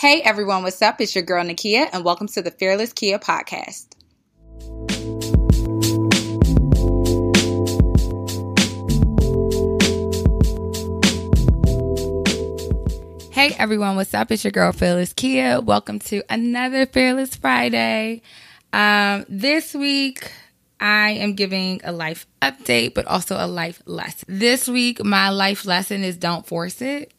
Hey everyone, what's up? It's your girl Nakia, and welcome to the Fearless Kia podcast. Hey everyone, what's up? It's your girl Fearless Kia. Welcome to another Fearless Friday. Um, this week, I am giving a life update, but also a life lesson. This week, my life lesson is don't force it.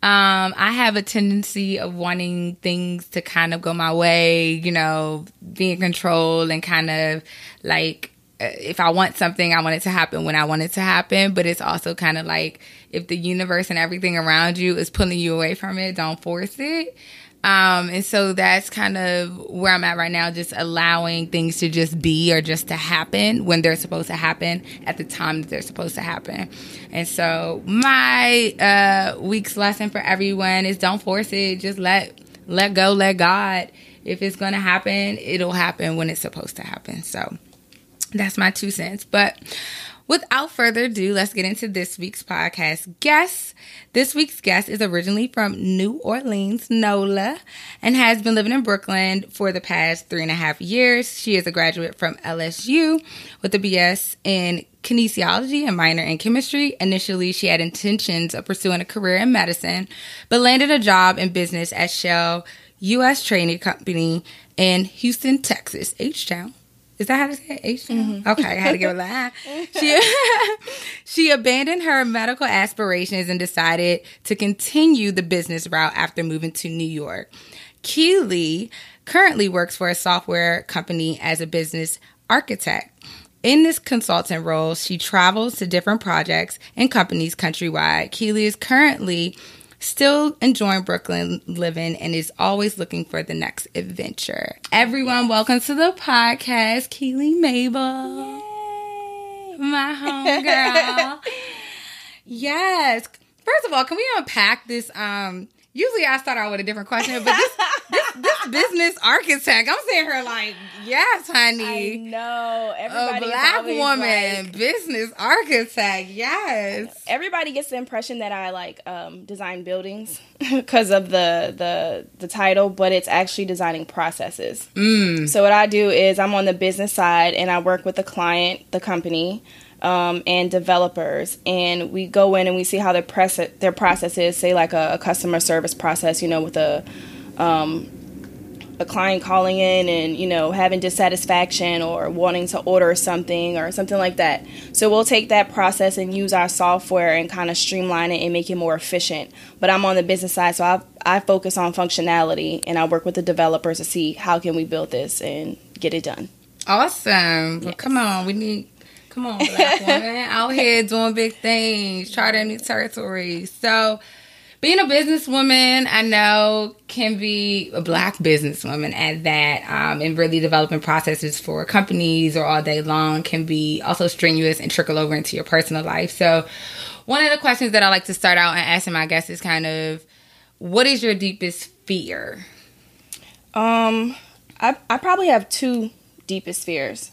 Um, I have a tendency of wanting things to kind of go my way, you know, be in control and kind of like uh, if I want something, I want it to happen when I want it to happen. But it's also kind of like if the universe and everything around you is pulling you away from it, don't force it. Um, and so that's kind of where I'm at right now, just allowing things to just be or just to happen when they're supposed to happen at the time that they're supposed to happen. And so my uh, week's lesson for everyone is don't force it. Just let let go, let God. If it's gonna happen, it'll happen when it's supposed to happen. So that's my two cents. But Without further ado, let's get into this week's podcast guest. This week's guest is originally from New Orleans, NOLA, and has been living in Brooklyn for the past three and a half years. She is a graduate from LSU with a BS in kinesiology and minor in chemistry. Initially, she had intentions of pursuing a career in medicine, but landed a job in business at Shell U.S. Trading Company in Houston, Texas, H Town. Is that how to say it? Mm-hmm. Okay, I had to give a laugh. she she abandoned her medical aspirations and decided to continue the business route after moving to New York. Keyley currently works for a software company as a business architect. In this consultant role, she travels to different projects and companies countrywide. Keyley is currently still enjoying Brooklyn living and is always looking for the next adventure. Everyone, welcome to the podcast, Keyley Mable. Yay. My homegirl. yes. First of all, can we unpack this um Usually I start out with a different question, but this this, this business architect, I'm saying her like, yes, honey. I know. Everybody a black woman, like, business architect, yes. Everybody gets the impression that I like um, design buildings because of the the the title, but it's actually designing processes. Mm. So what I do is I'm on the business side and I work with the client, the company um, and developers, and we go in and we see how their press their process is. Say like a, a customer service process, you know, with a um, a client calling in and you know having dissatisfaction or wanting to order something or something like that. So we'll take that process and use our software and kind of streamline it and make it more efficient. But I'm on the business side, so I I focus on functionality and I work with the developers to see how can we build this and get it done. Awesome. Yes. Well, come on, we need Come on, black woman, out here doing big things, charting new territories. So, being a businesswoman, I know can be a black businesswoman at that, um, and really developing processes for companies or all day long can be also strenuous and trickle over into your personal life. So, one of the questions that I like to start out and asking my guests is kind of, what is your deepest fear? Um, I I probably have two deepest fears.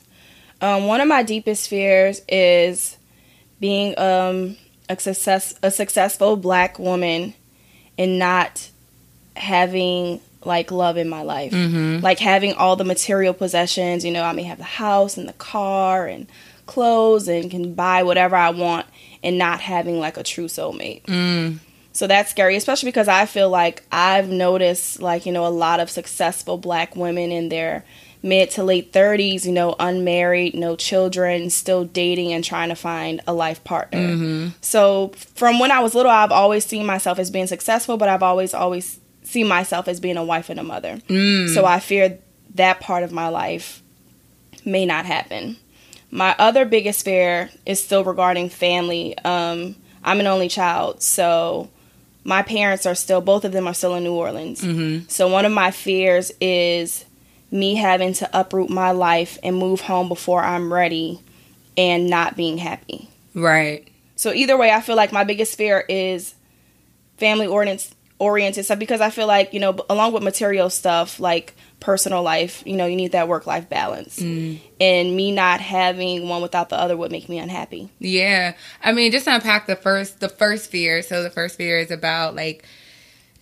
Um, one of my deepest fears is being um, a success a successful black woman and not having like love in my life. Mm-hmm. Like having all the material possessions, you know, I may have the house and the car and clothes and can buy whatever I want and not having like a true soulmate. Mm. So that's scary, especially because I feel like I've noticed like, you know, a lot of successful black women in their mid to late 30s, you know, unmarried, no children, still dating and trying to find a life partner. Mm-hmm. So from when I was little, I've always seen myself as being successful, but I've always, always seen myself as being a wife and a mother. Mm. So I fear that part of my life may not happen. My other biggest fear is still regarding family. Um, I'm an only child, so my parents are still, both of them are still in New Orleans. Mm-hmm. So one of my fears is me having to uproot my life and move home before I'm ready and not being happy. Right. So either way, I feel like my biggest fear is family oriented oriented stuff because I feel like, you know, along with material stuff like personal life, you know, you need that work life balance. Mm. And me not having one without the other would make me unhappy. Yeah. I mean, just unpack the first the first fear. So the first fear is about like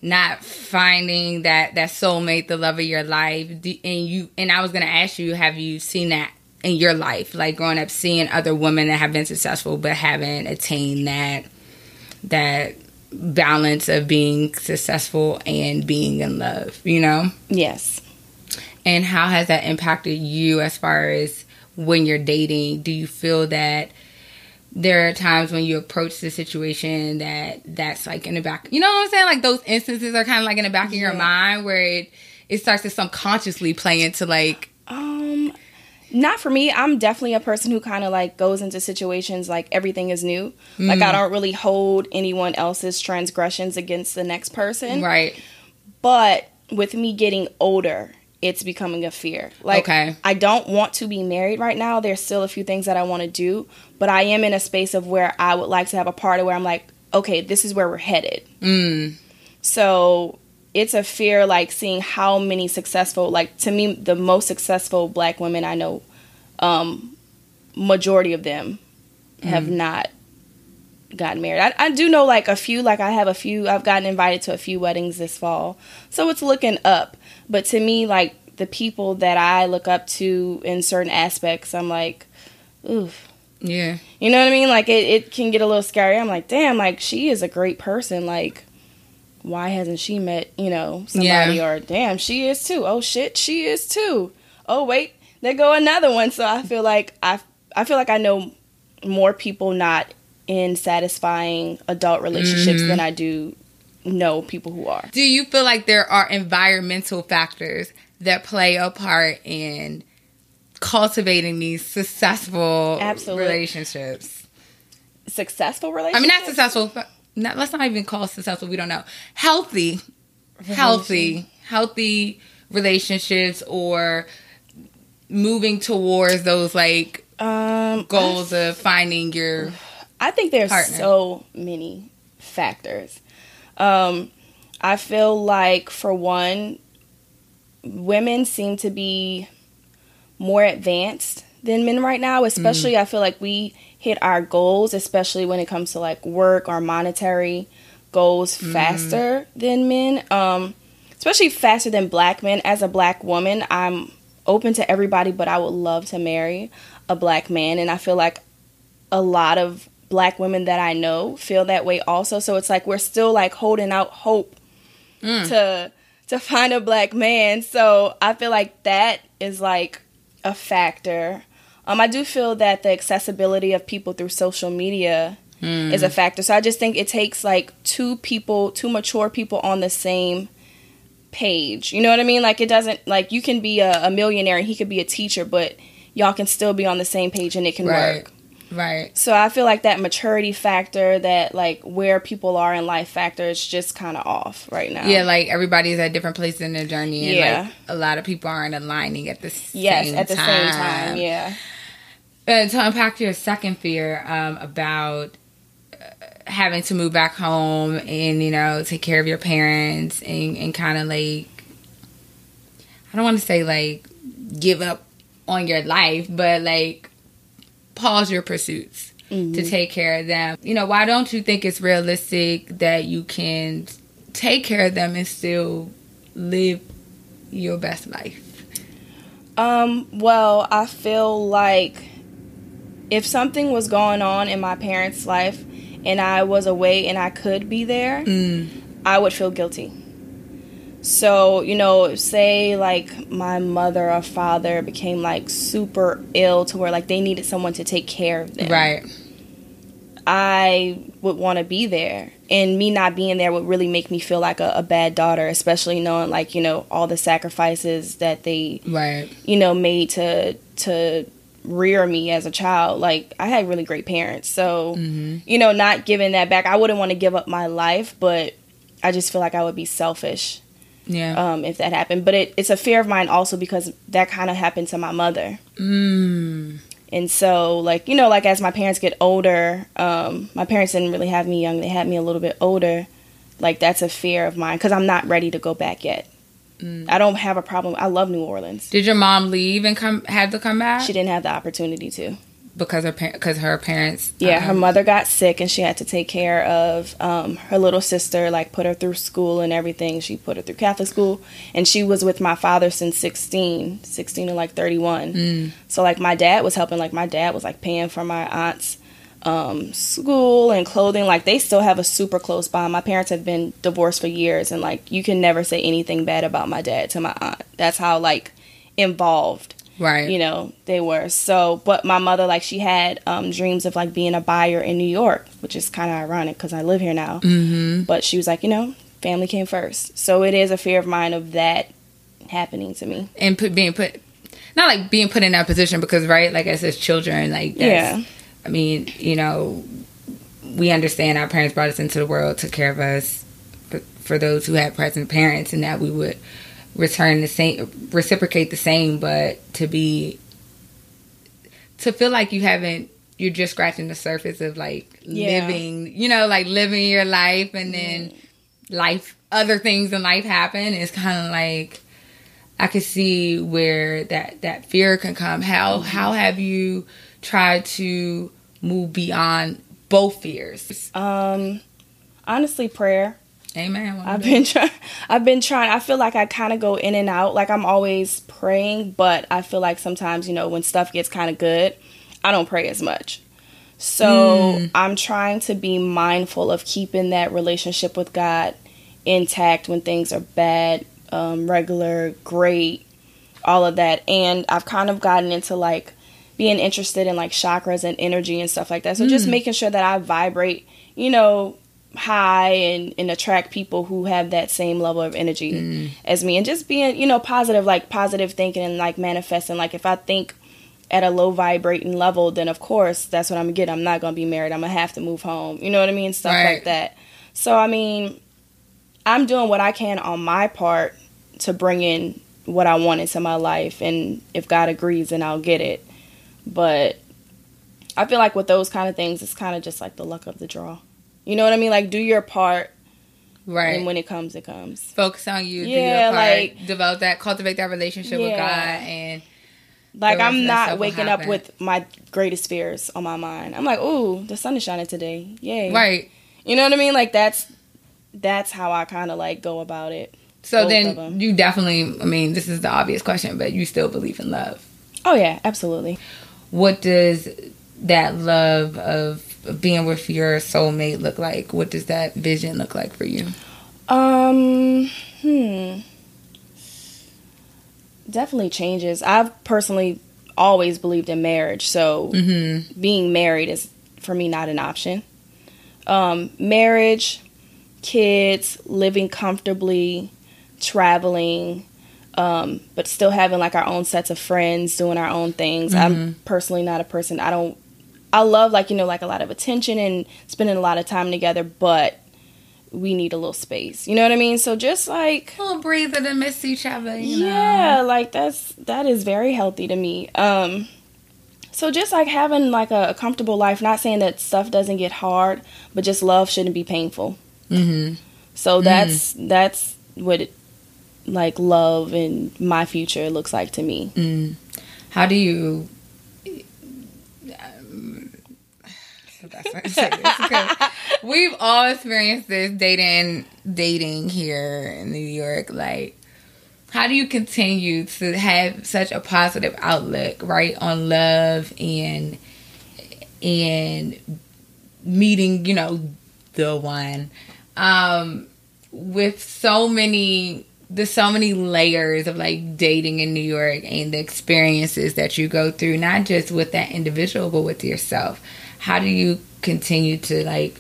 not finding that that soulmate, the love of your life, and you. And I was gonna ask you, have you seen that in your life, like growing up, seeing other women that have been successful but haven't attained that that balance of being successful and being in love, you know? Yes. And how has that impacted you as far as when you're dating? Do you feel that there are times when you approach the situation that that's like in the back, you know what I'm saying? Like those instances are kind of like in the back of your mind where it it starts to subconsciously play into like um not for me. I'm definitely a person who kind of like goes into situations like everything is new. Mm. Like I don't really hold anyone else's transgressions against the next person. Right. But with me getting older, it's becoming a fear. Like okay. I don't want to be married right now. There's still a few things that I want to do, but I am in a space of where I would like to have a party where I'm like, okay, this is where we're headed. Mm. So it's a fear like seeing how many successful like to me the most successful black women i know um majority of them mm. have not gotten married I, I do know like a few like i have a few i've gotten invited to a few weddings this fall so it's looking up but to me like the people that i look up to in certain aspects i'm like oof yeah you know what i mean like it, it can get a little scary i'm like damn like she is a great person like why hasn't she met, you know, somebody yeah. or damn, she is too. Oh shit, she is too. Oh wait, there go another one. So I feel like I I feel like I know more people not in satisfying adult relationships mm-hmm. than I do know people who are. Do you feel like there are environmental factors that play a part in cultivating these successful Absolutely. relationships? Successful relationships? I mean, not successful, not, let's not even call successful. We don't know. Healthy, healthy, healthy relationships or moving towards those like um, goals I, of finding your. I think there's partner. so many factors. Um, I feel like for one, women seem to be more advanced than men right now. Especially, mm. I feel like we hit our goals, especially when it comes to like work or monetary goals, mm-hmm. faster than men. Um, especially faster than black men. As a black woman, I'm open to everybody, but I would love to marry a black man, and I feel like a lot of black women that I know feel that way also. So it's like we're still like holding out hope mm. to to find a black man. So I feel like that is like a factor. Um, I do feel that the accessibility of people through social media mm. is a factor. So I just think it takes like two people, two mature people on the same page. You know what I mean? Like it doesn't like you can be a, a millionaire and he could be a teacher, but y'all can still be on the same page and it can right. work. Right. So I feel like that maturity factor, that like where people are in life factor, is just kind of off right now. Yeah, like everybody's at different places in their journey, and yeah. like a lot of people aren't aligning at the same yes at the time. same time. Yeah. And to unpack your second fear um, about uh, having to move back home and you know take care of your parents and, and kind of like I don't want to say like give up on your life, but like pause your pursuits mm-hmm. to take care of them. You know, why don't you think it's realistic that you can take care of them and still live your best life? Um, well, I feel like if something was going on in my parents' life and I was away and I could be there, mm. I would feel guilty. So, you know, say like my mother or father became like super ill to where like they needed someone to take care of them. Right. I would want to be there. And me not being there would really make me feel like a, a, bad daughter, especially knowing like, you know, all the sacrifices that they right. you know, made to to rear me as a child. Like I had really great parents. So, mm-hmm. you know, not giving that back. I wouldn't want to give up my life, but I just feel like I would be selfish. Yeah. Um, if that happened. But it, it's a fear of mine also because that kind of happened to my mother. Mm. And so, like, you know, like as my parents get older, um, my parents didn't really have me young. They had me a little bit older. Like, that's a fear of mine because I'm not ready to go back yet. Mm. I don't have a problem. I love New Orleans. Did your mom leave and come had to come back? She didn't have the opportunity to. Because her because her parents. Yeah, um, her mother got sick and she had to take care of um, her little sister. Like put her through school and everything. She put her through Catholic school, and she was with my father since 16, 16 to like thirty one. Mm. So like my dad was helping. Like my dad was like paying for my aunt's um, school and clothing. Like they still have a super close bond. My parents have been divorced for years, and like you can never say anything bad about my dad to my aunt. That's how like involved right. You know they were. So but my mother like she had um, dreams of like being a buyer in new york which is kind of ironic because i live here now. Mm-hmm. but she was like you know family came first. So it is a fear of mine of that happening to me. And put, being put not like being put in that position because right like as as children like yeah. I mean you know we understand our parents brought us into the world took care of us but for those who had present parents and that we would return the same reciprocate the same but to be to feel like you haven't you're just scratching the surface of like yeah. living you know like living your life and then mm. life other things in life happen it's kind of like i could see where that that fear can come how mm-hmm. how have you tried to move beyond both fears um honestly prayer Amen. I've been trying. I've been trying. I feel like I kind of go in and out. Like I'm always praying, but I feel like sometimes you know when stuff gets kind of good, I don't pray as much. So mm. I'm trying to be mindful of keeping that relationship with God intact when things are bad, um, regular, great, all of that. And I've kind of gotten into like being interested in like chakras and energy and stuff like that. So mm. just making sure that I vibrate, you know, high and, and attract people who have that same level of energy mm. as me. And just being you know positive like positive thinking and like manifesting. Like if i think at a low vibrating level then of course that's what i'm gonna get. I'm not gonna be married. I'm gonna have to move home. You know what i mean? Stuff right. like that. So i mean i'm doing what i can on my part to bring in what i want into my life. And if god agrees then i'll get it. But i feel like with those kind of things it's kind of just like the luck of the draw you know what I mean? Like do your part. Right. And when it comes, it comes. Focus on you. Yeah, like develop that, cultivate that relationship yeah. with God, and like I'm not waking up with my greatest fears on my mind. I'm like, ooh, the sun is shining today. Yay. Right. You know what I mean? Like that's that's how I kind of like go about it. So then you definitely, I mean, this is the obvious question, but you still believe in love. Oh yeah, absolutely. What does that love of being with your soulmate look like? What does that vision look like for you? Um, hmm. Definitely changes. I've personally always believed in marriage, so mm-hmm. being married is for me not an option. Um, marriage, kids, living comfortably, traveling, um, but still having like our own sets of friends, doing our own things. Mm-hmm. I'm personally not a person. I don't I love like you know like a lot of attention and spending a lot of time together, but we need a little space. You know what I mean? So just like a little breather to miss each other. yeah, know? like that's that is very healthy to me. Um, so just like having like a, a, comfortable life. Not saying that stuff doesn't get hard, but just love shouldn't be painful. Mm-hmm. So that's mm-hmm. that's what it, like love and my future looks like to me. Mm. How do you we've all experienced this dating dating here in New York. Like, how do you continue to have such a positive outlook, right, on love and and meeting, you know, the one, um, with so many there's so many layers of like dating in New York and the experiences that you go through, not just with that individual, but with yourself how do you continue to like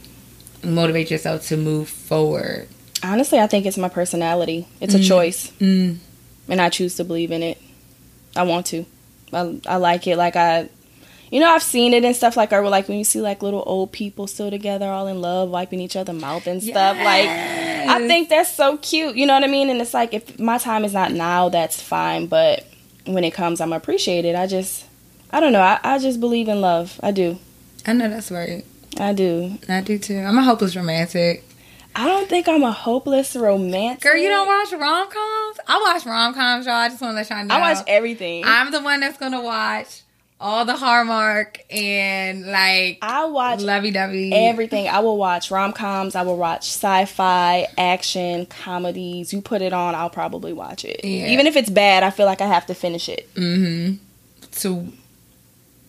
motivate yourself to move forward? Honestly, I think it's my personality. It's mm. a choice, mm. and I choose to believe in it. I want to. I, I like it. Like I, you know, I've seen it and stuff like, or like when you see like little old people still together, all in love, wiping each other mouth and stuff. Yes. Like, I think that's so cute. You know what I mean? And it's like if my time is not now, that's fine. But when it comes, I'm appreciated. I just, I don't know. I, I just believe in love. I do. I know that's right. I do. I do too. I'm a hopeless romantic. I don't think I'm a hopeless romantic. Girl, you don't watch rom coms? I watch rom coms, y'all. I just want to let y'all know. I watch everything. I'm the one that's gonna watch all the Hallmark and like I watch lovey dovey everything. I will watch rom coms. I will watch sci fi, action, comedies. You put it on, I'll probably watch it. Yeah. Even if it's bad, I feel like I have to finish it. Mm-hmm. So,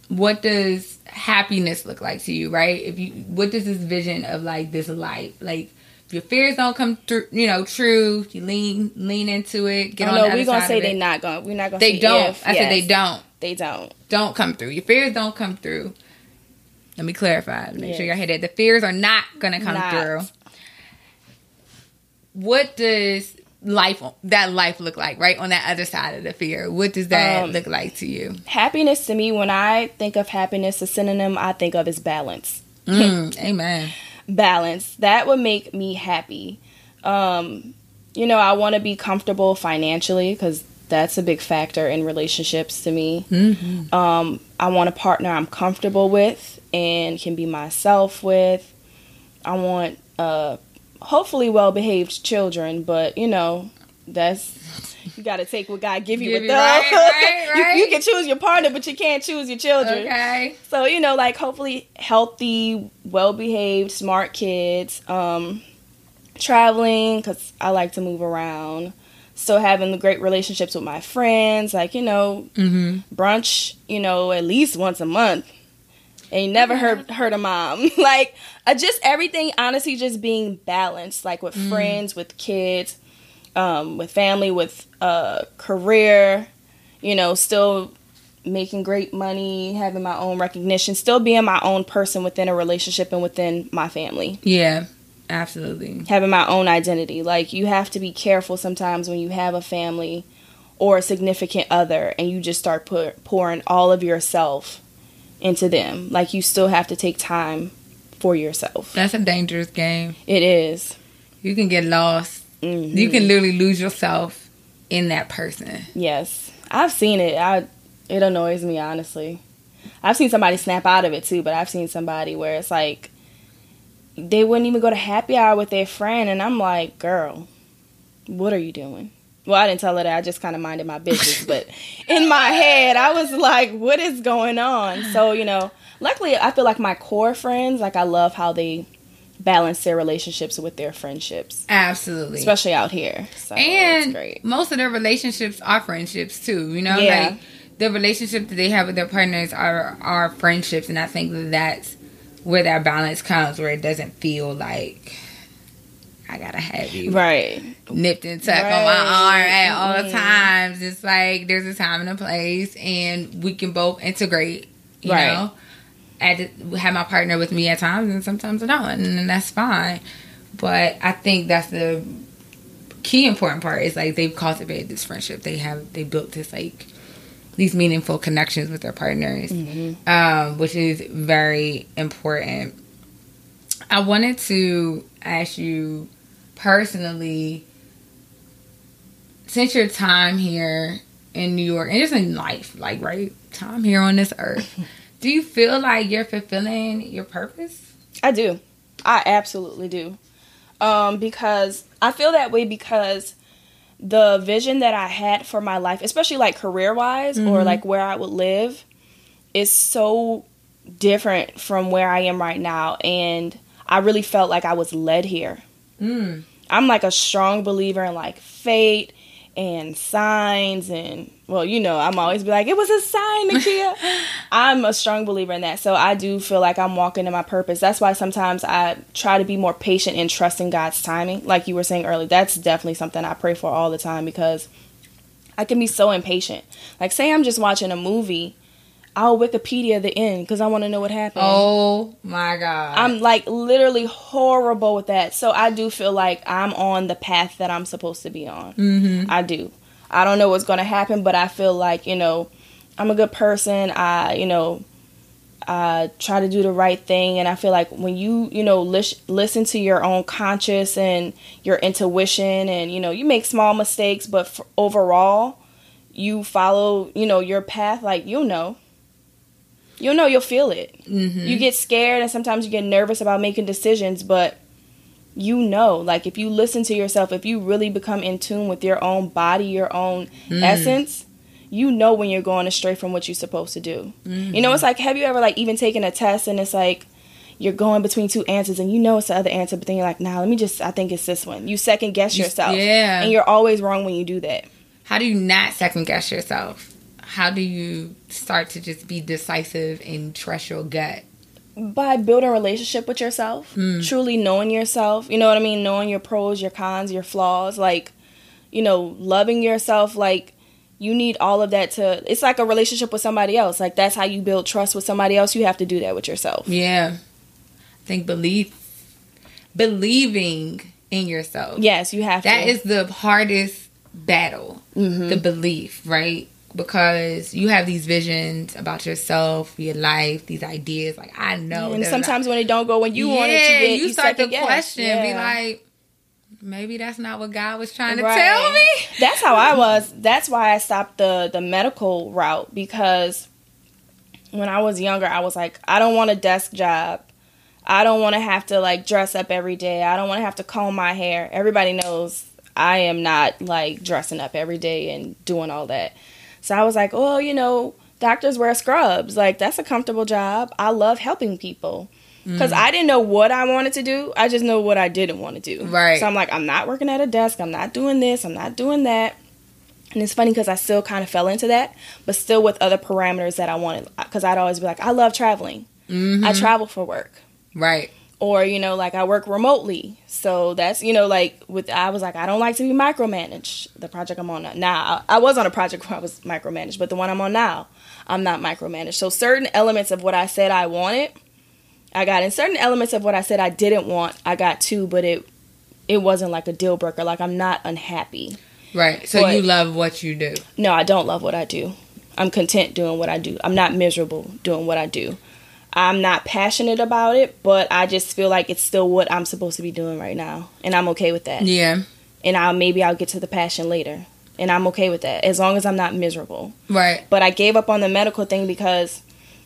what does happiness look like to you? Right? If you, what does this vision of like this life like? If your fears don't come through, you know, true. You lean, lean into it. Get oh on. no, we're gonna say they it. not gonna. We're not gonna. They say don't. if. I said they don't. They don't. Don't come through. Your fears don't come through. Let me clarify. Make sure y'all hear that. The fears are not gonna come Not. through. What does life that life look like? Right on that other side of the fear. What does that Um, look like to you? Happiness to me, when I think of happiness, a synonym I think of is balance. Mm, amen. balance that would make me happy um you know i want to be comfortable financially because that's a big factor in relationships to me Mm-hmm. um i want a partner i'm comfortable with and can be myself with i want uh hopefully well behaved children but you know that's you got to take what god give you Give with you- those right, right, You- you can choose your partner but you can't choose your children Okay. so, you know, like hopefully healthy, well behaved, smart kids, um, traveling because I like to move around. Still having the great relationships with my friends, like, you know, Mm-hmm. brunch, you know, at least once a month. And never hurt hurt a mom. like uh, just everything honestly just being balanced, like with friends, with kids, um, with family, with uh career, you know, still making great money, having my own recognition, still being my own person within a relationship and within my family. Yeah. Absolutely. Having my own identity. Like you have to be careful sometimes when you have a family or a significant other and you just start put, pouring all of yourself into them. Like you still have to take time for yourself. That's a dangerous game. It is. You can get lost. Mhm. You can literally lose yourself in that person. Yes, I've seen it. I it annoys me honestly. I've seen somebody snap out of it too, but I've seen somebody where it's like they wouldn't even go to happy hour with their friend, and I'm like, girl, what are you doing? Well, I didn't tell her that. I just kind of minded my business, but in my head, I was like, what is going on? So you know, luckily, I feel like my core friends, like I love how they balance their relationships with their friendships, Absolutely. especially out here. So and great. most of their relationships are friendships too. You know, Yeah. like the relationship that they have with their partners are are friendships, and I think that that's where that balance comes, where it doesn't feel like I gotta have you Right. nipped and tucked on my arm at all Mhm. times. It's like there's a time and a place, and we can both integrate. You Right. know, I d- have my partner with me at times, and sometimes I don't, and that's fine. But I think that's the key important part is like they've cultivated this friendship. They have they built this like these meaningful connections with their partners, um, which is very important. I wanted to ask you personally, since your time here in New York and just in life, like right, time here on this earth, do you feel like you're fulfilling your purpose? I do. I absolutely do. Um, because I feel that way because the vision that I had for my life, especially like career wise or Mhm. like where I would live, is so different from where I am right now. And I really felt like I was led here. Mm. I'm like a strong believer in like fate and signs and well, you know, I'm always be like, it was a sign, Nakia. I'm a strong believer in that. So I do feel like I'm walking in my purpose. That's why sometimes I try to be more patient and trusting God's timing. Like you were saying earlier, that's definitely something I pray for all the time because I can be so impatient. Like say I'm just watching a movie, I'll Wikipedia the end because I want to know what happened. Oh my god! I'm like literally horrible with that. So I do feel like I'm on the path that I'm supposed to be on. mm-hmm. I do. I don't know what's going to happen, but I feel like, you know, I'm a good person. I, you know, I try to do the right thing. And I feel like when you, you know, lis- listen to your own conscience and your intuition and, you know, you make small mistakes, but f- overall, you follow, you know, your path, like, you'll know. You'll know, you'll feel it. Mm-hmm. You get scared and sometimes you get nervous about making decisions, but you know, like if you listen to yourself, if you really become in tune with your own body, your own Mm. essence, you know when you're going astray from what you're supposed to do. Mm-hmm. You know, it's like have you ever like even taken a test and it's like you're going between two answers and you know it's the other answer, but then you're like, nah, let me just I think it's this one. You second guess yourself. Yeah. And you're always wrong when you do that. How do you not second guess yourself? How do you start to just be decisive and trust your gut? by building a relationship with yourself, mm. truly knowing yourself. You know what I mean? Knowing your pros, your cons, your flaws. Like, you know, loving yourself. Like, you need all of that to. It's like a relationship with somebody else. Like, that's how you build trust with somebody else. You have to do that with yourself. Yeah. I think belief, believing in yourself. Yes, you have That to. is the hardest battle. Mm-hmm. The belief, right? Because you have these visions about yourself, your life, these ideas. Like I know, and sometimes when it don't go when you yeah, want it to, get, you, you start to question, yeah. be like, maybe that's not what God was trying to tell me. That's how I was. That's why I stopped the the medical route because when I was younger, I was like, I don't want a desk job. I don't want to have to like dress up every day. I don't want to have to comb my hair. Everybody knows I am not like dressing up every day and doing all that. So I was like, oh, you know, doctors wear scrubs. Like, that's a comfortable job. I love helping people. Because mm. I didn't know what I wanted to do. I just know what I didn't want to do. Right. So I'm like, I'm not working at a desk. I'm not doing this. I'm not doing that. And it's funny because I still kind of fell into that, but still with other parameters that I wanted. Because I'd always be like, I love traveling. Mm-hmm. I travel for work. Right or you know like i work remotely. So that's you know like with i was like i don't like to be micromanaged the project i'm on now. I was on a project where i was micromanaged but the one i'm on now i'm not micromanaged. So certain elements of what i said i wanted i got in. Certain elements of what i said i didn't want i got too but it it wasn't like a deal breaker. Like i'm not unhappy. Right. So but, you love what you do. No i don't love what i do. I'm content doing what i do. I'm not miserable doing what i do I'm not passionate about it, but I just feel like it's still what I'm supposed to be doing right now, and I'm okay with that. Yeah. And I'll maybe I'll get to the passion later, and I'm okay with that as long as I'm not miserable. Right. But I gave up on the medical thing because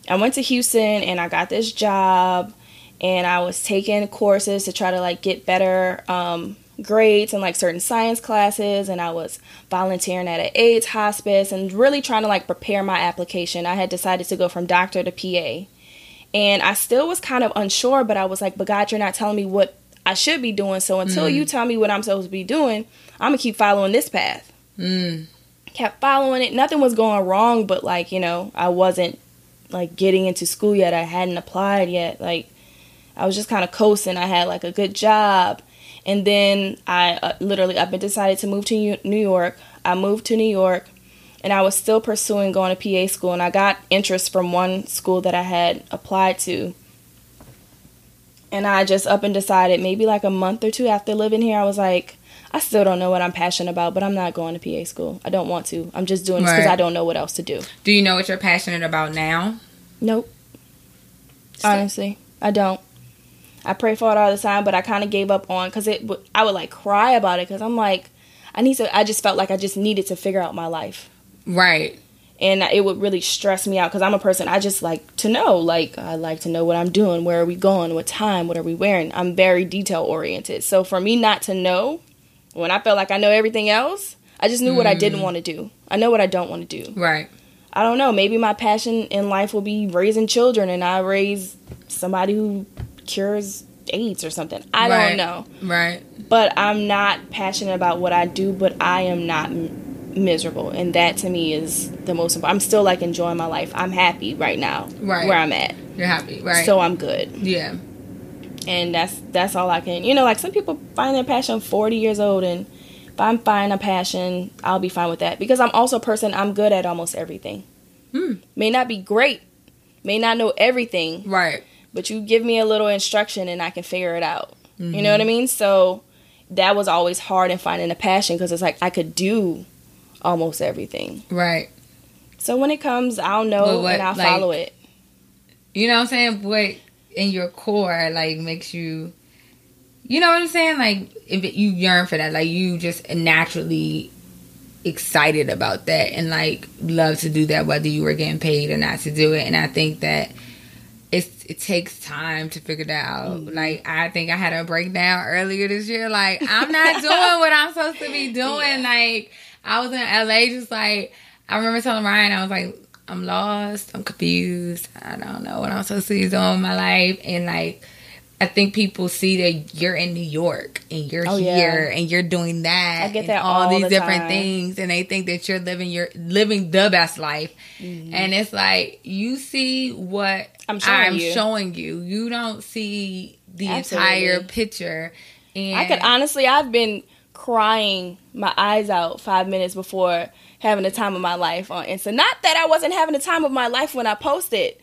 I went to Houston and I got this job, and I was taking courses to try to like get better um, grades and like certain science classes, and I was volunteering at an AIDS hospice and really trying to like prepare my application. I had decided to go from doctor to PA and I still was kind of unsure, but I was like, but God, you're not telling me what I should be doing. So until mm. you tell me what I'm supposed to be doing, I'm going to keep following this path. Mm. Kept following it. Nothing was going wrong, but like, you know, I wasn't like getting into school yet. I hadn't applied yet. Like, I was just kind of coasting. I had like a good job. And then I uh, literally, I've been decided to move to New York. I moved to New York and I was still pursuing going to PA school, and I got interest from one school that I had applied to. And I just up and decided maybe like a month or two after living here, I was like, I still don't know what I'm passionate about, but I'm not going to PA school. I don't want to. I'm just doing this because right. I don't know what else to do. Do you know what you're passionate about now? Nope. Still. Honestly, I don't. I pray for it all the time, but I kind of gave up on because it. I would like cry about it because I'm like, I need to. I just felt like I just needed to figure out my life. Right. And it would really stress me out because I'm a person I just like to know. Like I like to know what I'm doing, where are we going, what time, what are we wearing. I'm very detail oriented. So for me not to know, when I felt like I know everything else, I just knew mm. what I didn't mm. want to do. I know what I don't want to do. Right. I don't know. Maybe my passion in life will be raising children, and I raise somebody who cures AIDS or something. I right. don't know. Right. But I'm not passionate about what I do, but I am not miserable and that to me is the most important i'm still like enjoying my life. I'm happy right now right. where i'm at. You're happy right. So i'm good. Yeah. And that's that's all i can you know like some people find their passion 40 years old and if i'm finding a passion i'll be fine with that. Because i'm also a person i'm good at almost everything. Hmm. may not be great may not know everything right. but you give me a little instruction and i can figure it out. Mm-hmm. you know what i mean? So that was always hard in finding a passion because it's like i could do almost everything. Right. So when it comes, I'll know what, and I'll like, follow it. You know what I'm saying? What in your core like makes you you know what I'm saying? Like if it, you yearn for that, like you just naturally excited about that and like love to do that whether you were getting paid or not to do it. And I think that it's it takes time to figure that out. Mm-hmm. Like I think I had a breakdown earlier this year. Like I'm not doing what I'm supposed to be doing. Yeah. Like I was in LA just like I remember telling Ryan, I was like, I'm lost, I'm confused, I don't know what I'm supposed to do in my life, and like. I think people see that you're in New York and you're Oh, here yeah. and you're doing that. I get and that all, all these the different time. things, and they think that you're living your living the best life. Mm-hmm. And it's like you see what I'm showing I'm you. showing you. You don't see the Absolutely. entire picture. And I could honestly, I've been crying my eyes out five minutes before having the time of my life on Insta. Not that I wasn't having the time of my life when I posted,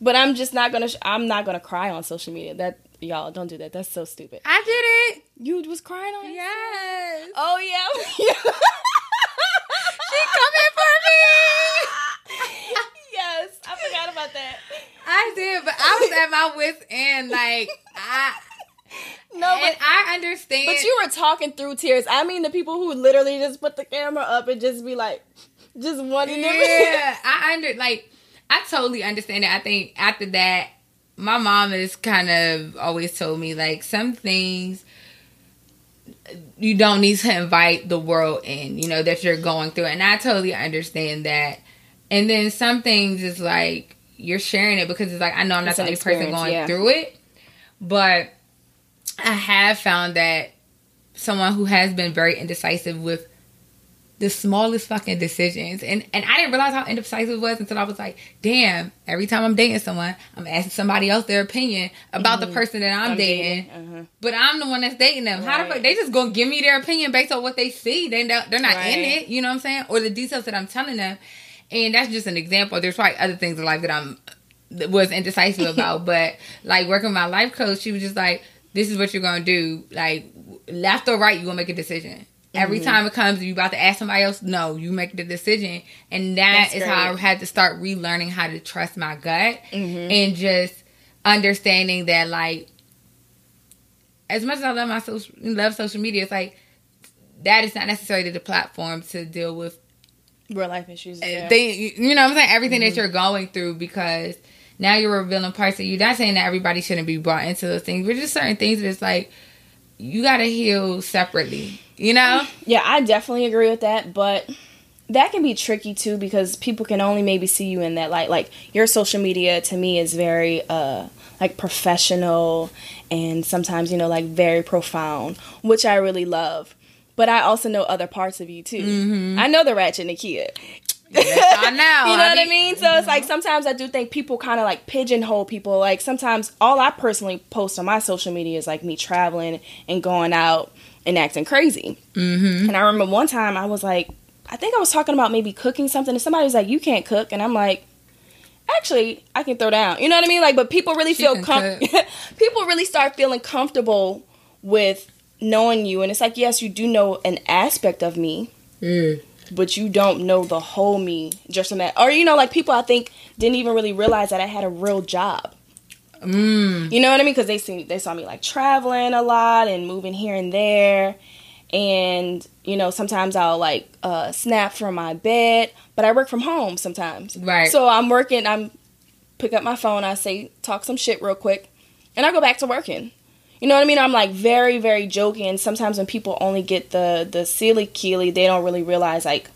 but I'm just not gonna. Sh- I'm not gonna cry on social media. That y'all don't do that. That's so stupid. I did it. You was crying on. Yes. Oh yeah. She coming for me. yes, I forgot about that. I did, but I was at my wits end. Like I, No, and but I understand. but you were talking through tears. I mean, the people who literally just put the camera up and just be like, just wanting yeah, I under like I totally understand it. I think after that, my mom has kind of always told me like some things you don't need to invite the world in, you know, that you're going through. And I totally understand that. And then some things is like you're sharing it because it's like I know I'm not It's the only person going yeah. through it. But I have found that someone who has been very indecisive with the smallest fucking decisions. And and I didn't realize how indecisive it was until I was like, damn, every time I'm dating someone, I'm asking somebody else their opinion about the person that I'm, I'm dating. dating, uh-huh. But I'm the one that's dating them. How the fuck they just gonna give me their opinion based on what they see? They they're not in it. You know what I'm saying? Or the details that I'm telling them. And that's just an example. There's probably other things in life that I'm that was indecisive about. but like working with my life coach, she was just like, "This is what you're gonna do. Like left or right, you're gonna make a decision." Every Mm-hmm. time it comes, you about to ask somebody else. No, you make the decision, and that That's is how I had to start relearning how to trust my gut Mhm. and just understanding that like as much as I love my social love social media, it's like that is not necessarily the platform to deal with Real life issues. Yeah. they you know what I'm saying everything Mm-hmm. that you're going through because now you're revealing parts of you. Not saying that everybody shouldn't be brought into those things, but just certain things that it's like you gotta heal separately. You know? Yeah, I definitely agree with that, but that can be tricky too because people can only maybe see you in that light. Like your social media to me is very uh like professional and sometimes, you know, like very profound, which I really love. But I also know other parts of you too. I know the ratchet Nakia. Yes, I know. you know I what I mean? So it's like sometimes I do think people kind of like pigeonhole people. Like sometimes all I personally post on my social media is like me traveling and going out and acting crazy. Mm-hmm. And I remember one time I was like, I think I was talking about maybe cooking something, and somebody was like, "You can't cook," and I'm like, "Actually, I can throw down." You know what I mean? Like, but people really She feel com- people really start feeling comfortable with knowing you, and it's like, yes, you do know an aspect of me, but you don't know the whole me just from that. Or you know, like people I think didn't even really realize that I had a real job. Mm. You know what I mean? Because they see they saw me like traveling a lot and moving here and there, and you know sometimes I'll like uh, snap from my bed, but I work from home sometimes. Right. So I'm working. I'm pick up my phone. I say talk some shit real quick, and I go back to working. You know what I mean? I'm like very very joking. And sometimes when people only get the the silly keyley, they don't really realize like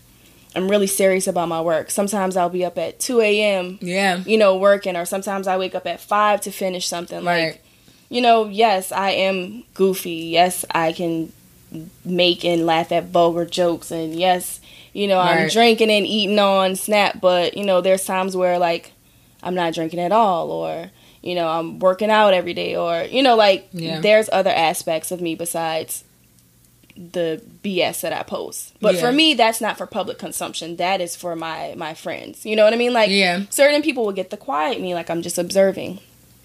I'm really serious about my work. Sometimes I'll be up at 2 a.m Yeah. you know, working, or sometimes I wake up at five to finish something. Like, Right. you know, yes, I am goofy. Yes, I can make and laugh at vulgar jokes, and yes, you know, I'm drinking and eating on Snap. But you know, there's times where like I'm not drinking at all, or you know, I'm working out every day, or you know, like Yeah. there's other aspects of me besides the BS that I post. But Yeah. for me, that's not for public consumption. That is for my my friends. You know what I mean? Like Yeah. certain people will get the quiet me, like I'm just observing.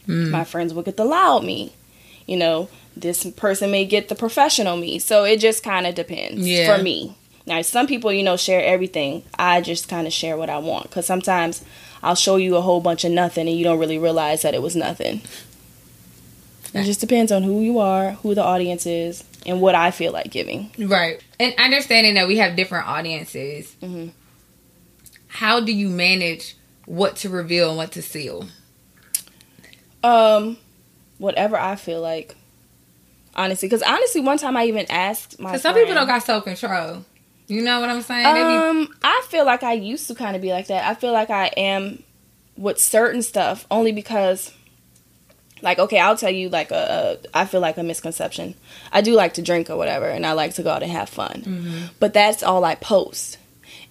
Mm. My friends will get the loud me. You know, this person may get the professional me. So it just kind of depends Yeah. for me. Now, some people, you know, share everything. I just kind of share what I want because sometimes I'll show you a whole bunch of nothing and you don't really realize that it was nothing. It just depends on who you are, who the audience is, and what I feel like giving. Right. And understanding that we have different audiences, Mhm. how do you manage what to reveal and what to seal? Um, whatever I feel like. Honestly, because honestly, one time I even asked my. Because some people don't got self control. You know what I'm saying? They be- Um, I feel like I used to kind of be like that. I feel like I am with certain stuff only because, like, okay, I'll tell you like a, a I feel like a misconception. I do like to drink or whatever, and I like to go out and have fun, but that's all I post.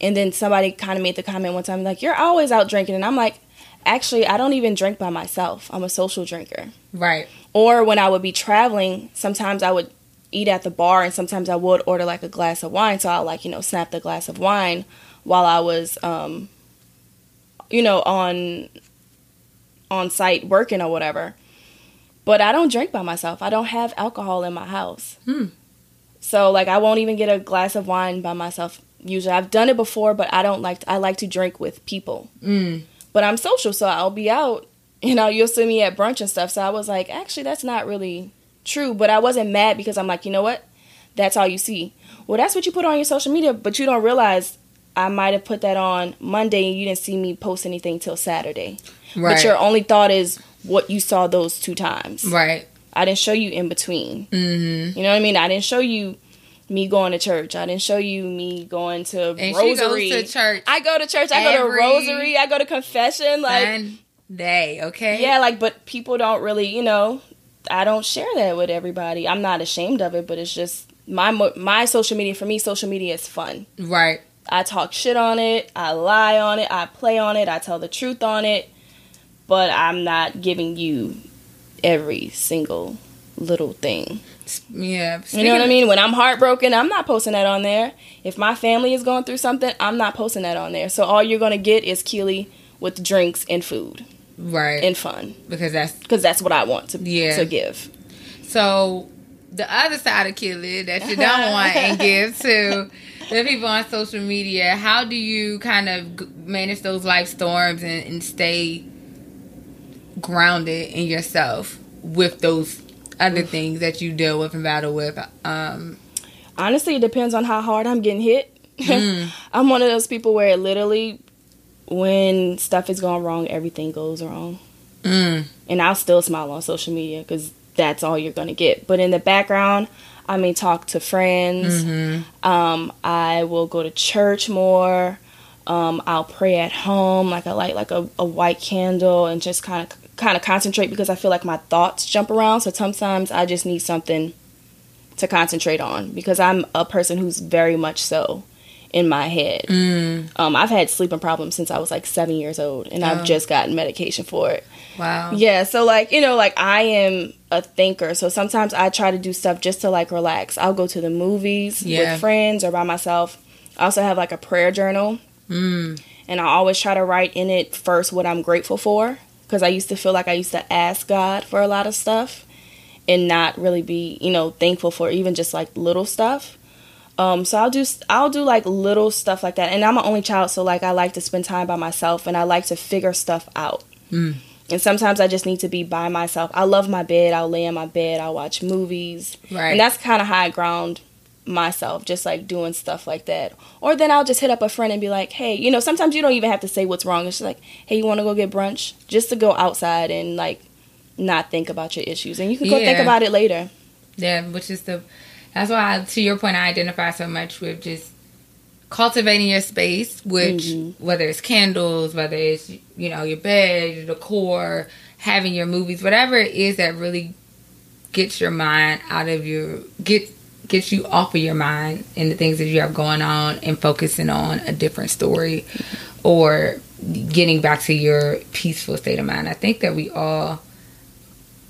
And then somebody kind of made the comment one time like, "You're always out drinking," and I'm like, actually, I don't even drink by myself. I'm a social drinker. right. Or when I would be traveling, sometimes I would eat at the bar and sometimes I would order like a glass of wine. So I'll like, you know, snap the glass of wine while I was um you know, on on site working or whatever. But I don't drink by myself. I don't have alcohol in my house. Hmm. So like I won't even get a glass of wine by myself. Usually I've done it before, but I don't like I like to drink with people Mm. but I'm social, so I'll be out. You know, you'll see me at brunch and stuff. So I was like, actually, that's not really true. But I wasn't mad because I'm like, you know what? That's all you see. Well, that's what you put on your social media, but you don't realize I might have put that on Monday and you didn't see me post anything till Saturday. Right. But your only thought is what you saw those two times. right. I didn't show you in between. Mm-hmm. You know what I mean? I didn't show you me going to church. I didn't show you me going to And rosary. to church I go to church. I go to rosary. I go to confession. Like Sunday, okay? yeah, like but people don't really, you know, I don't share that with everybody. I'm not ashamed of it, but it's just my my social media for me. Social media is fun. Right. I talk shit on it. I lie on it. I play on it. I tell the truth on it. But I'm not giving you every single little thing. Yeah. You know what I mean? When I'm heartbroken, I'm not posting that on there. If my family is going through something, I'm not posting that on there. So all you're gonna get is Keyley with drinks and food Right. and fun, because that's because that's what I want to Yeah. to give. So the other side of Kelly that you don't want and give to the people on social media, how do you kind of manage those life storms and, and stay grounded in yourself with those other things that you deal with and battle with? Um, Honestly, it depends on how hard I'm getting hit. I'm one of those people where it literally, when stuff is going wrong, everything goes wrong. mm, and I'll still smile on social media because that's all you're gonna get. But in the background, I may talk to friends. mm-hmm. Um, I will go to church more. Um, I'll pray at home, like I light like a, a white candle and just kind of kind of concentrate because I feel like my thoughts jump around. So sometimes I just need something to concentrate on because I'm a person who's very much so in my head. mm, Um, I've had sleeping problems since I was like seven years old, and Oh. I've just gotten medication for it. wow. Yeah, so like, you know, like I am a thinker. So sometimes I try to do stuff just to like relax. I'll go to the movies Yeah. with friends or by myself. I also have like a prayer journal Mm, and I always try to write in it first what I'm grateful for because I used to feel like I used to ask God for a lot of stuff and not really be, you know, thankful for even just like little stuff. Um, so I'll do I'll do like little stuff like that. And I'm an only child, so like I like to spend time by myself and I like to figure stuff out. Mm. And sometimes I just need to be by myself. I love my bed. I'll lay in my bed. I'll watch movies. right. And that's kind of how I ground myself, just like doing stuff like that. Or then I'll just hit up a friend and be like, hey, you know, sometimes you don't even have to say what's wrong. It's just like, hey, you want to go get brunch? Just to go outside and like not think about your issues. And you can go think about it later. Yeah, which is the that's why I, to your point I identify so much with just cultivating your space, which Mhm. whether it's candles, whether it's you know your bed, your decor, having your movies, whatever it is that really gets your mind out of your get gets you off of your mind and the things that you have going on and focusing on a different story or getting back to your peaceful state of mind. I think that we all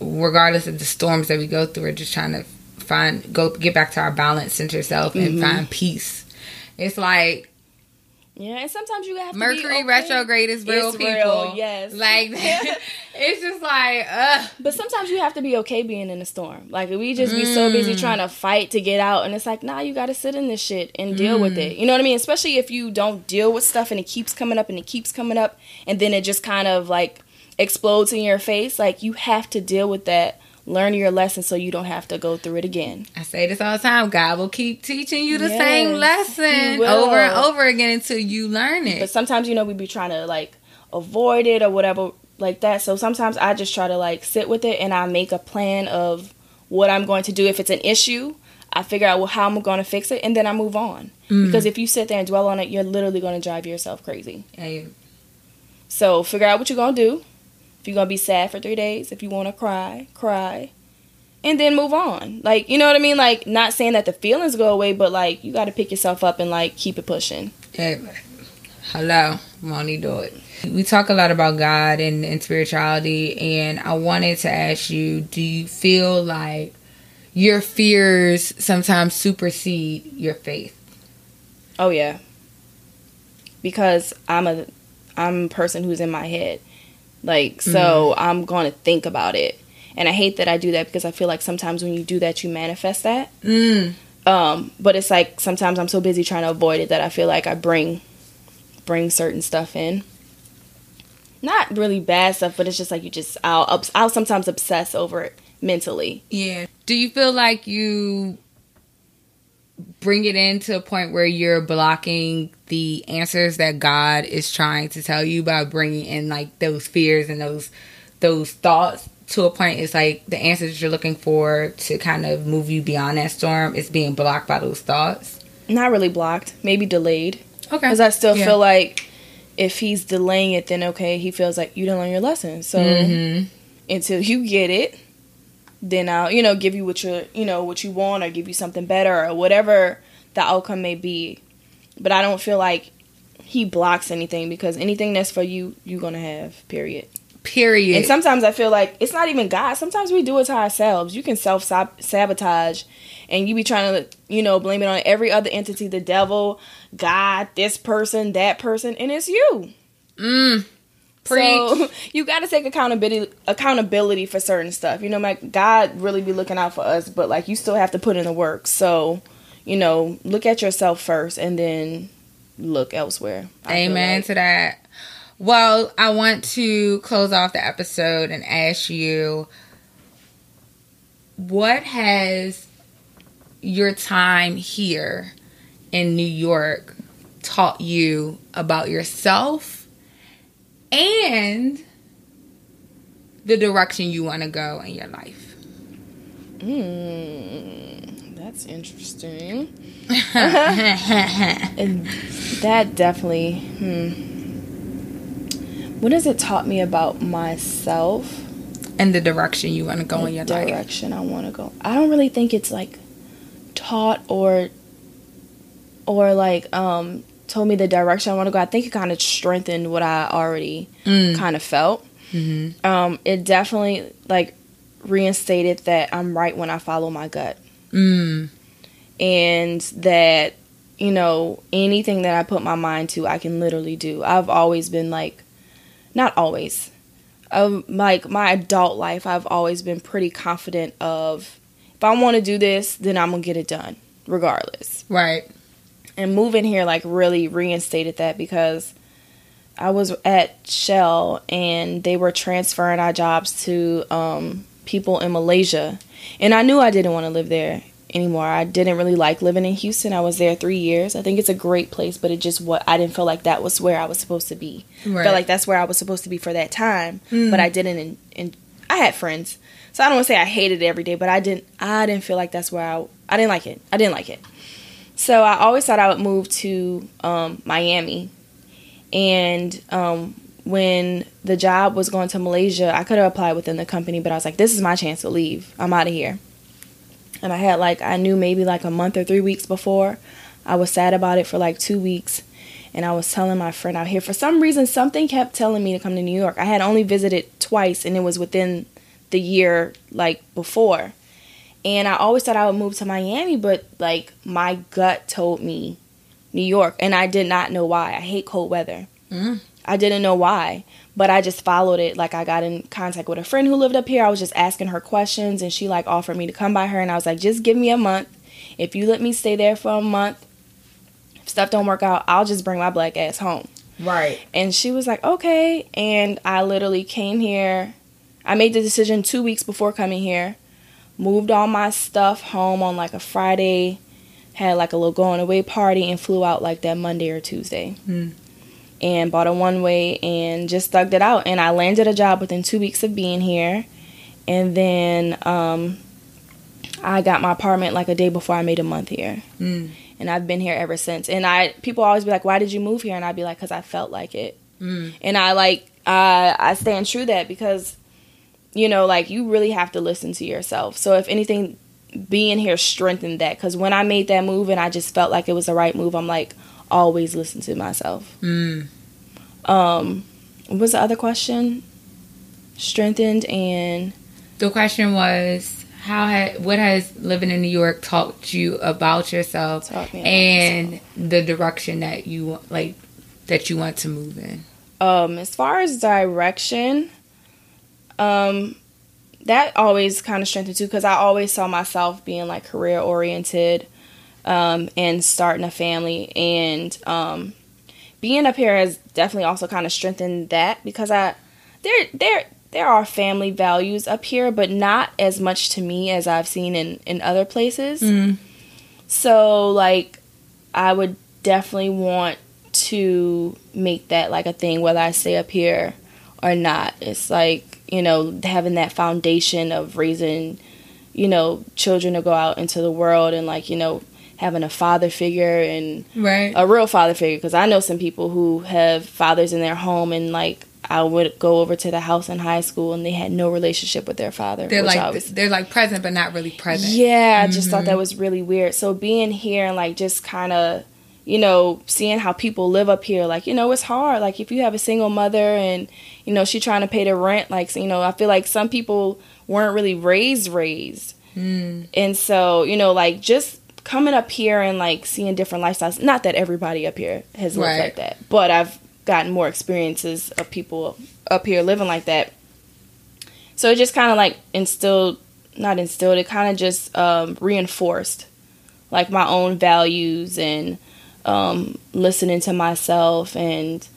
regardless of the storms that we go through, are just trying to find go get back to our balance, center self, and Mhm. find peace. It's like Yeah, and sometimes you have to be Mercury okay. retrograde is real It's people. real, yes. Like it's just like uh But sometimes you have to be okay being in a storm. Like we just be so busy Mm. trying to fight to get out, and it's like, nah, you got to sit in this shit and deal with Mm. it. You know what I mean? Especially if you don't deal with stuff and it keeps coming up and it keeps coming up, and then it just kind of like explodes in your face. Like you have to deal with that. Learn your lesson so you don't have to go through it again. I say this all the time. God will keep teaching you the Yes, same lesson over and over again until you learn it. But sometimes you know we be trying to like avoid it or whatever like that. So sometimes I just try to like sit with it and I make a plan of what I'm going to do if it's an issue. I figure out well, how I'm going to fix it, and then I move on. Mm. Because if you sit there and dwell on it, you're literally going to drive yourself crazy. Yeah. So figure out what you're going to do. If you're going to be sad for three days, if you want to cry, cry. And then move on. Like, you know what I mean? Like, not saying that the feelings go away, but like, you got to pick yourself up and like keep it pushing. Yeah. Hello. Money do it. We talk a lot about God and, and spirituality, and I wanted to ask you do you feel like your fears sometimes supersede your faith? Oh, yeah. Because I'm a I'm a person who's in my head. Like, so mm. I'm going to think about it. And I hate that I do that because I feel like sometimes when you do that, you manifest that. Mm. Um, but it's like sometimes I'm so busy trying to avoid it that I feel like I bring bring certain stuff in. Not really bad stuff, but it's just like you just I'll I'll sometimes obsess over it mentally. Yeah. Do you feel like you bring it in to a point where you're blocking the answers that God is trying to tell you by bringing in like those fears and those those thoughts to a point. It's like the answers you're looking for to kind of move you beyond that storm is being blocked by those thoughts. Not really blocked maybe delayed. Okay. Because i still yeah. feel like if he's delaying it then okay he feels like you didn't learn your lesson. So mm-hmm. until you get it then I'll, you know, give you what you you know, what you want or give you something better or whatever the outcome may be. But I don't feel like he blocks anything because anything that's for you, you're going to have, period. Period. And sometimes I feel like it's not even God. Sometimes we do it to ourselves. You can self sabotage and you be trying to, you know, blame it on every other entity, the devil, God, this person, that person, and it's you. Mm. So you got to take accountability accountability for certain stuff. You know, like God really be looking out for us, but like you still have to put in the work. So, you know, look at yourself first, and then look elsewhere. I Amen like. to that. Well, I want to close off the episode and ask you what has your time here in New York taught you about yourself and the direction you want to go in your life. Mm, that's interesting. and that definitely. Hmm. What has it taught me about myself? And the direction you want to go the in your direction life. Direction I want to go. I don't really think it's like taught or or like um told me the direction I want to go, I think it kind of strengthened what I already mm. kind of felt. Mm-hmm. Um, it definitely like reinstated that I'm right when I follow my gut, mm. and that you know anything that I put my mind to, I can literally do. I've always been like, not always, of like my adult life, I've always been pretty confident of if I want to do this, then I'm gonna get it done regardless. Right and moving here like really reinstated that because I was at Shell and they were transferring our jobs to um, people in Malaysia, and I knew I didn't want to live there anymore. I didn't really like living in Houston. I was there three years. I think it's a great place, but it just what I didn't feel like that was where I was supposed to be. Right. Felt like that's where I was supposed to be for that time, mm. but I didn't. And, and I had friends, so I don't want to say I hated it every day, but I didn't. I didn't feel like that's where I. I didn't like it. I didn't like it. So I always thought I would move to um, Miami. And um, when the job was going to Malaysia, I could have applied within the company, but I was like, this is my chance to leave. I'm out of here. And I had like, I knew maybe like a month or three weeks before. I was sad about it for like two weeks. And I was telling my friend out here, for some reason, something kept telling me to come to New York. I had only visited twice, and it was within the year like before. And I always thought I would move to Miami, but like my gut told me New York, and I did not know why. I hate cold weather. Mm. I didn't know why, but I just followed it. Like I got in contact with a friend who lived up here. I was just asking her questions, and she like offered me to come by her, and I was like, just give me a month. If you let me stay there for a month, if stuff don't work out, I'll just bring my black ass home. Right. And she was like, okay. And I literally came here. I made the decision two weeks before coming here moved all my stuff home on like a Friday, had like a little going away party, and flew out like that Monday or Tuesday. Mm. And bought a one way and just thugged it out. And I landed a job within two weeks of being here. And then um, I got my apartment like a day before I made a month here. Mm. And I've been here ever since. And I people always be like, "Why did you move here?" And I'd be like, "Cuz I felt like it." Mm. And I like I I stand true that because you know, like you really have to listen to yourself. So if anything being here strengthened that cuz when I made that move and I just felt like it was the right move, I'm like always listen to myself. Mm. Um what was the other question? Strengthened and The question was how ha- what has living in New York taught you about yourself Taught me about and the direction that you want- like that you want to move in. Um, as far as direction, um, that always kind of strengthened too because I always saw myself being like career oriented, um, and starting a family and um, being up here has definitely also kind of strengthened that because I there there there are family values up here, but not as much to me as I've seen in in other places. Mm. So like I would definitely want to make that like a thing whether I stay up here or not. It's like, you know, having that foundation of raising, you know, children to go out into the world and like, you know, having a father figure and Right. a real father figure because I know some people who have fathers in their home and like I would go over to the house in high school and they had no relationship with their father. they're like was they're like present but not really present. yeah, I just thought that mm-hmm. was really weird. So being here and like just kind of, you know, seeing how people live up here, like you know, it's hard. Like if you have a single mother and you know she trying to pay the rent, like you know, I feel like some people weren't really raised raised, Mm. and so you know, like just coming up here and like seeing different lifestyles. Not that everybody up here has lived Right. like that, but I've gotten more experiences of people up here living like that. So it just kind of like instilled, not instilled, it kind of just um, reinforced like my own values and um, listening to myself and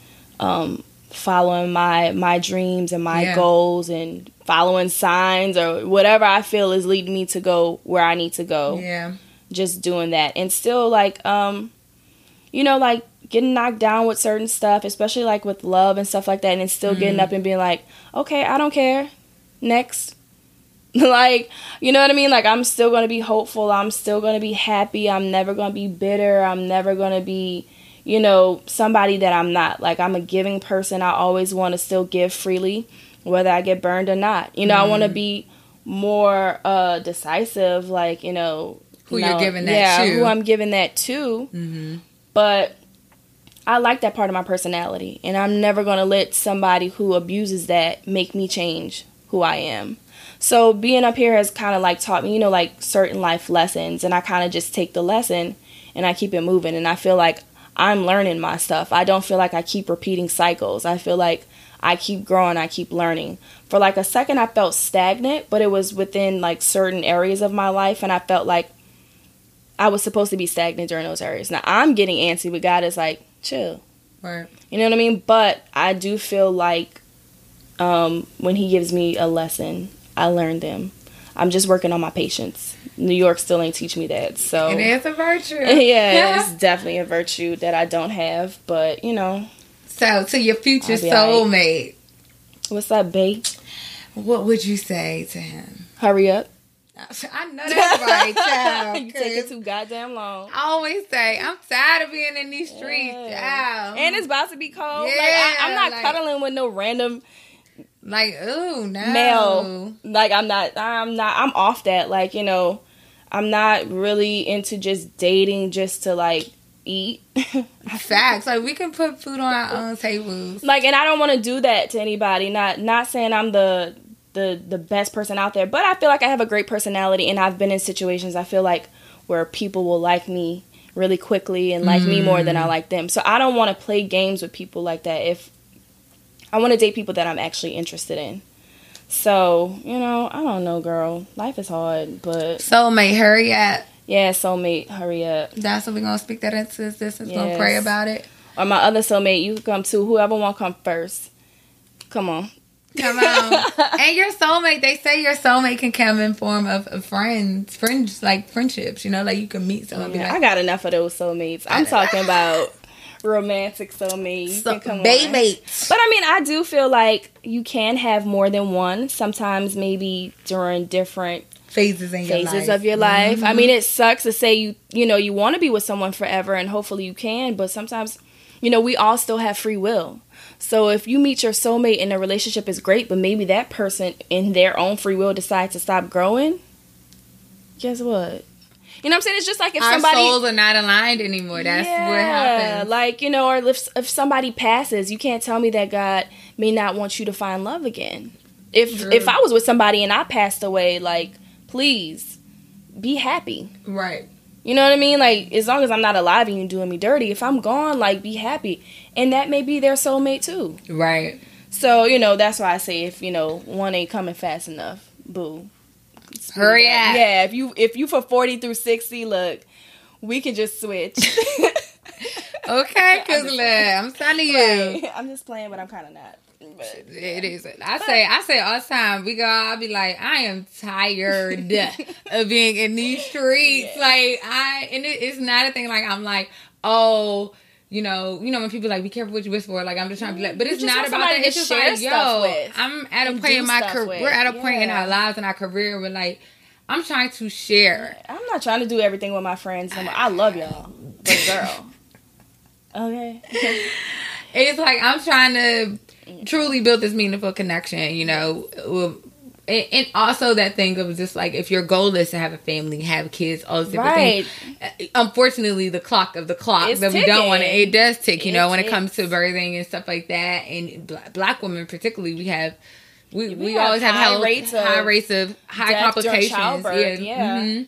um, following my my dreams and my Yeah. goals and following signs or whatever I feel is leading me to go where I need to go Yeah. just doing that and still like um you know like getting knocked down with certain stuff especially like with love and stuff like that and then still getting up and being like okay i don't care next like you know what i mean? Like i'm still going to be hopeful. I'm still going to be happy. I'm never going to be bitter. I'm never going to be you know somebody that i'm not. Like i'm a giving person. I always want to still give freely whether i get burned or not. You know i want to be more uh decisive like you know Who you you're know, giving that yeah, to. who i'm giving that to. Mm-hmm. but I like that part of my personality, and I'm never gonna let somebody who abuses that make me change who I am. So being up here has kind of like taught me, you know, like certain life lessons, and I kind of just take the lesson and I keep it moving, and I feel like I'm learning my stuff. I don't feel like I keep repeating cycles. I feel like I keep growing, I keep learning. For like a second, I felt stagnant, but it was within like certain areas of my life, and I felt like I was supposed to be stagnant during those areas. Now I'm getting antsy, but God is like, chill. Right. You know what I mean? But I do feel like um, when He gives me a lesson, I learned them. I'm just working on my patience. New York still ain't teach me that. So It is a virtue. yeah, it's definitely a virtue that I don't have. But you know, So to your future I'll be all soulmate, what's up, babe? what would you say to him? Hurry up. I know that's right, child. you take it too goddamn long. I always say I'm tired of being in these streets, Yeah. child. And it's about to be cold. like, Yeah, I, I'm not like- cuddling with no random like, ooh, no. male. Like I'm not I'm not I'm off that. Like, you know, I'm not really into just dating just to like eat. Facts. Like we can put food on our own tables. like and I don't want to do that to anybody. Not not saying I'm the the the best person out there, but I feel like I have a great personality and I've been in situations I feel like where people will like me really quickly and like me more than I mm. like them. So I don't want to play games with people like that if I want to date people that I'm actually interested in. So, you know, I don't know, girl. Life is hard, but Soulmate, hurry up. yeah, soulmate, hurry up. That's what we're gonna speak that into existence. Gonna pray about it. Or my other soulmate, you can come too. Whoever want to come first. Come on. Come on. and your soulmate, they say your soulmate can come in form of, of friends, friends like friendships. You know, like you can meet someone. Yeah, like, I got enough of those soulmates. I'm talking about romantic. You so, can come on. baymates. But I mean, I do feel like you can have more than one. Sometimes maybe during different phases in your phases life. of your life. Mm-hmm. I mean, it sucks to say you you know you want to be with someone forever, and hopefully you can. But sometimes, you know, we all still have free will. So if you meet your soulmate and the relationship is great, but maybe that person in their own free will decides to stop growing, guess what? You know what I'm saying? It's just like if Our somebody souls are not aligned anymore. That's what happens. like you know, or if if somebody passes, you can't tell me that God may not want you to find love again. If True. if I was with somebody and I passed away, like please be happy. right. You know what I mean? Like as long as I'm not alive and you doing me dirty, if I'm gone, like be happy, and that may be their soulmate too. Right. So you know that's why I say if you know one ain't coming fast enough, boo. Hurry up. up. Yeah, if you if you for forty through sixty, look, we can just switch. Okay, I'm cause look, I'm telling you. Right. I'm just playing, but I'm kind of not. But, It is. I say, I say all the time. We go. I'll be like, I am tired of being in these streets. Like I, and it, it's not a thing. Like I'm like, oh, you know, you know when people like, be careful what you wish for. Like I'm just trying to be like, but it's not about that. It's just like, yo, I'm at a point in my career. with. We're at a point in our lives and our career where like, I'm trying to share. I'm not trying to do everything with my friends. I love y'all, but girl, okay. It's like I'm trying to truly build this meaningful connection, you know. with- And and also that thing of just like if your goal is to have a family, have kids, all those different Right. things. uh, Unfortunately, the clock of the clock It's that we don't want to, it does tick. You It know, when it comes to birthing and stuff like that, and black, black women particularly, we have. We, we, We have always have high health- rates of high rates of high complications. childbirth, yeah. Mhm.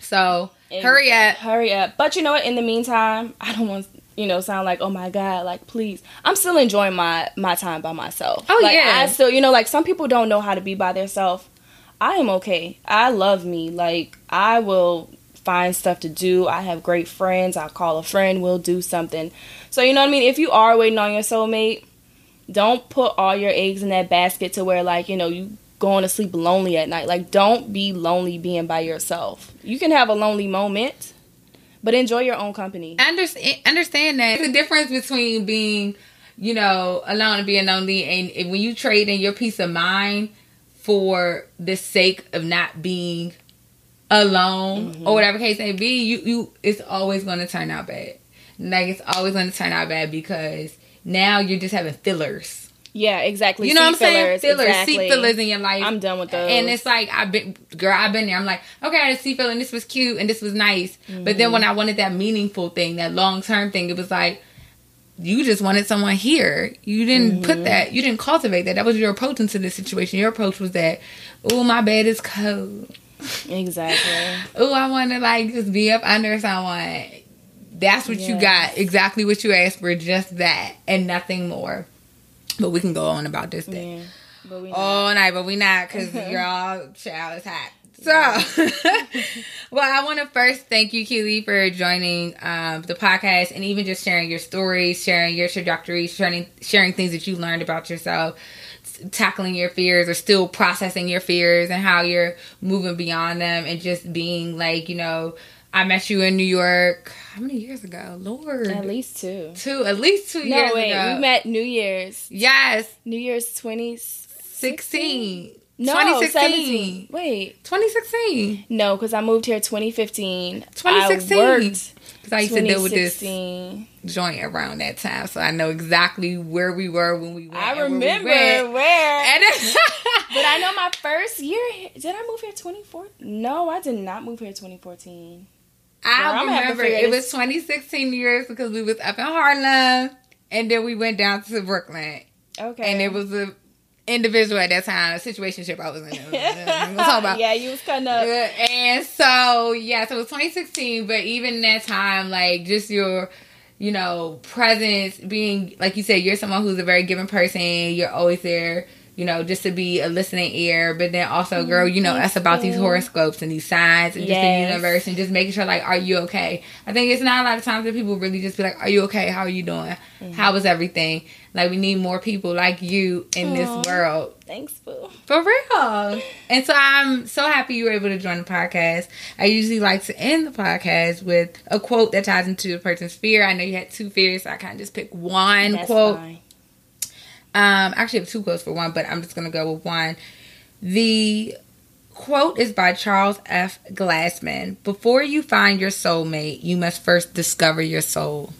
So hurry up. hurry up. But you know what? In the meantime, I don't want you know sound like oh my god, like please. I'm still enjoying my my time by myself. Oh, like, yeah. I still you know like some people don't know how to be by themselves. I am okay. I love me. Like I will find stuff to do. I have great friends. I'll call a friend. We'll do something. So you know what I mean. If you are waiting on your soulmate, don't put all your eggs in that basket to where like you know you going to sleep lonely at night like don't be lonely being by yourself you can have a lonely moment but enjoy your own company. Understand understand that the difference between being you know alone and being lonely and, and when you trade in your peace of mind for the sake of not being alone Mm-hmm. or whatever case may be you you it's always going to turn out bad. Like it's always going to turn out bad because now you're just having fillers yeah exactly you know what I'm Seat saying? fillers, Fillers, exactly. seat fillers in your life. i'm done with those And it's like I've been, girl, I've been there. I'm like, okay, I had a seat feeling. This was cute and this was nice. But Mm-hmm. then when I wanted that meaningful thing, that long term thing, it was like, you just wanted someone here. You didn't Mm-hmm. put that. You didn't cultivate that. That was your approach into this situation. Your approach was that, oh, my bed is cold. exactly Oh, I want to like just be up under someone. That's what you got. Exactly what you asked for. Just that and nothing more. But we can go on about this thing yeah but we all night, but we not because y'all child is hot. So, well, I want to first thank you, Keyley, for joining um, the podcast and even just sharing your stories, sharing your trajectory, sharing sharing things that you learned about yourself, s- tackling your fears or still processing your fears and how you're moving beyond them and just being like, you know, I met you in New York. How many years ago? Lord, at least two two, at least two no years wait ago. we met new year's yes, new year's 20 sixteen. no 2016. 17 wait 2016. no because i moved here 2015 2016. i worked Because I used to deal with this 2016. joint around that time, so I know exactly where we were when we went. I and where we remember where. And But I know my first year. Did I move here 2014? No, I did not move here 2014. Girl, I I'm gonna have to remember it was 2016 years because we was up in Harlem, and then we went down to Brooklyn, Okay. and it was a individual at that time, a situationship I was in. I'm talk about. yeah, you was kind of. and so yeah, so it was 2016, but even that time, like just your, you know, presence, being like you said, you're someone who's a very giving person. You're always there, you know, just to be a listening ear. But then also, girl, you know, that's about these horoscopes and these signs and just the universe and just making sure, like, are you okay? I think it's not a lot of times that people really just be like, are you okay? How are you doing? Mm-hmm. How is everything? Like, we need more people like you in Aw. this world. Thanks, boo. For real. And so I'm so happy you were able to join the podcast. I usually like to end the podcast with a quote that ties into a person's fear. I know you had two fears, so I kind of just pick one That's quote. fine. Um, I actually have two quotes for one, but I'm just gonna go with one. The quote is by Charles F. Glassman. Before you find your soulmate, you must first discover your soul.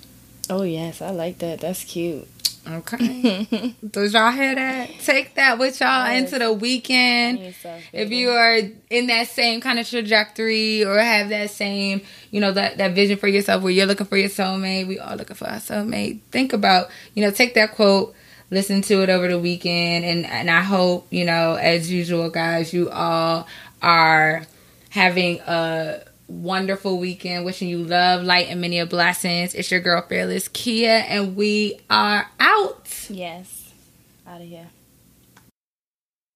Oh yes, I like that. That's cute. Okay. Does y'all hear that? Take that with y'all Yes. into the weekend. If you are in that same kind of trajectory or have that same, you know, that, that vision for yourself where you're looking for your soulmate, we all looking for our soulmate. Think about, you know, take that quote, listen to it over the weekend, and and I hope, you know, as usual, guys, you all are having a wonderful weekend. Wishing you love, light, and many blessings. It's your girl, Fearless Kia, and we are out. Yes. Out of here.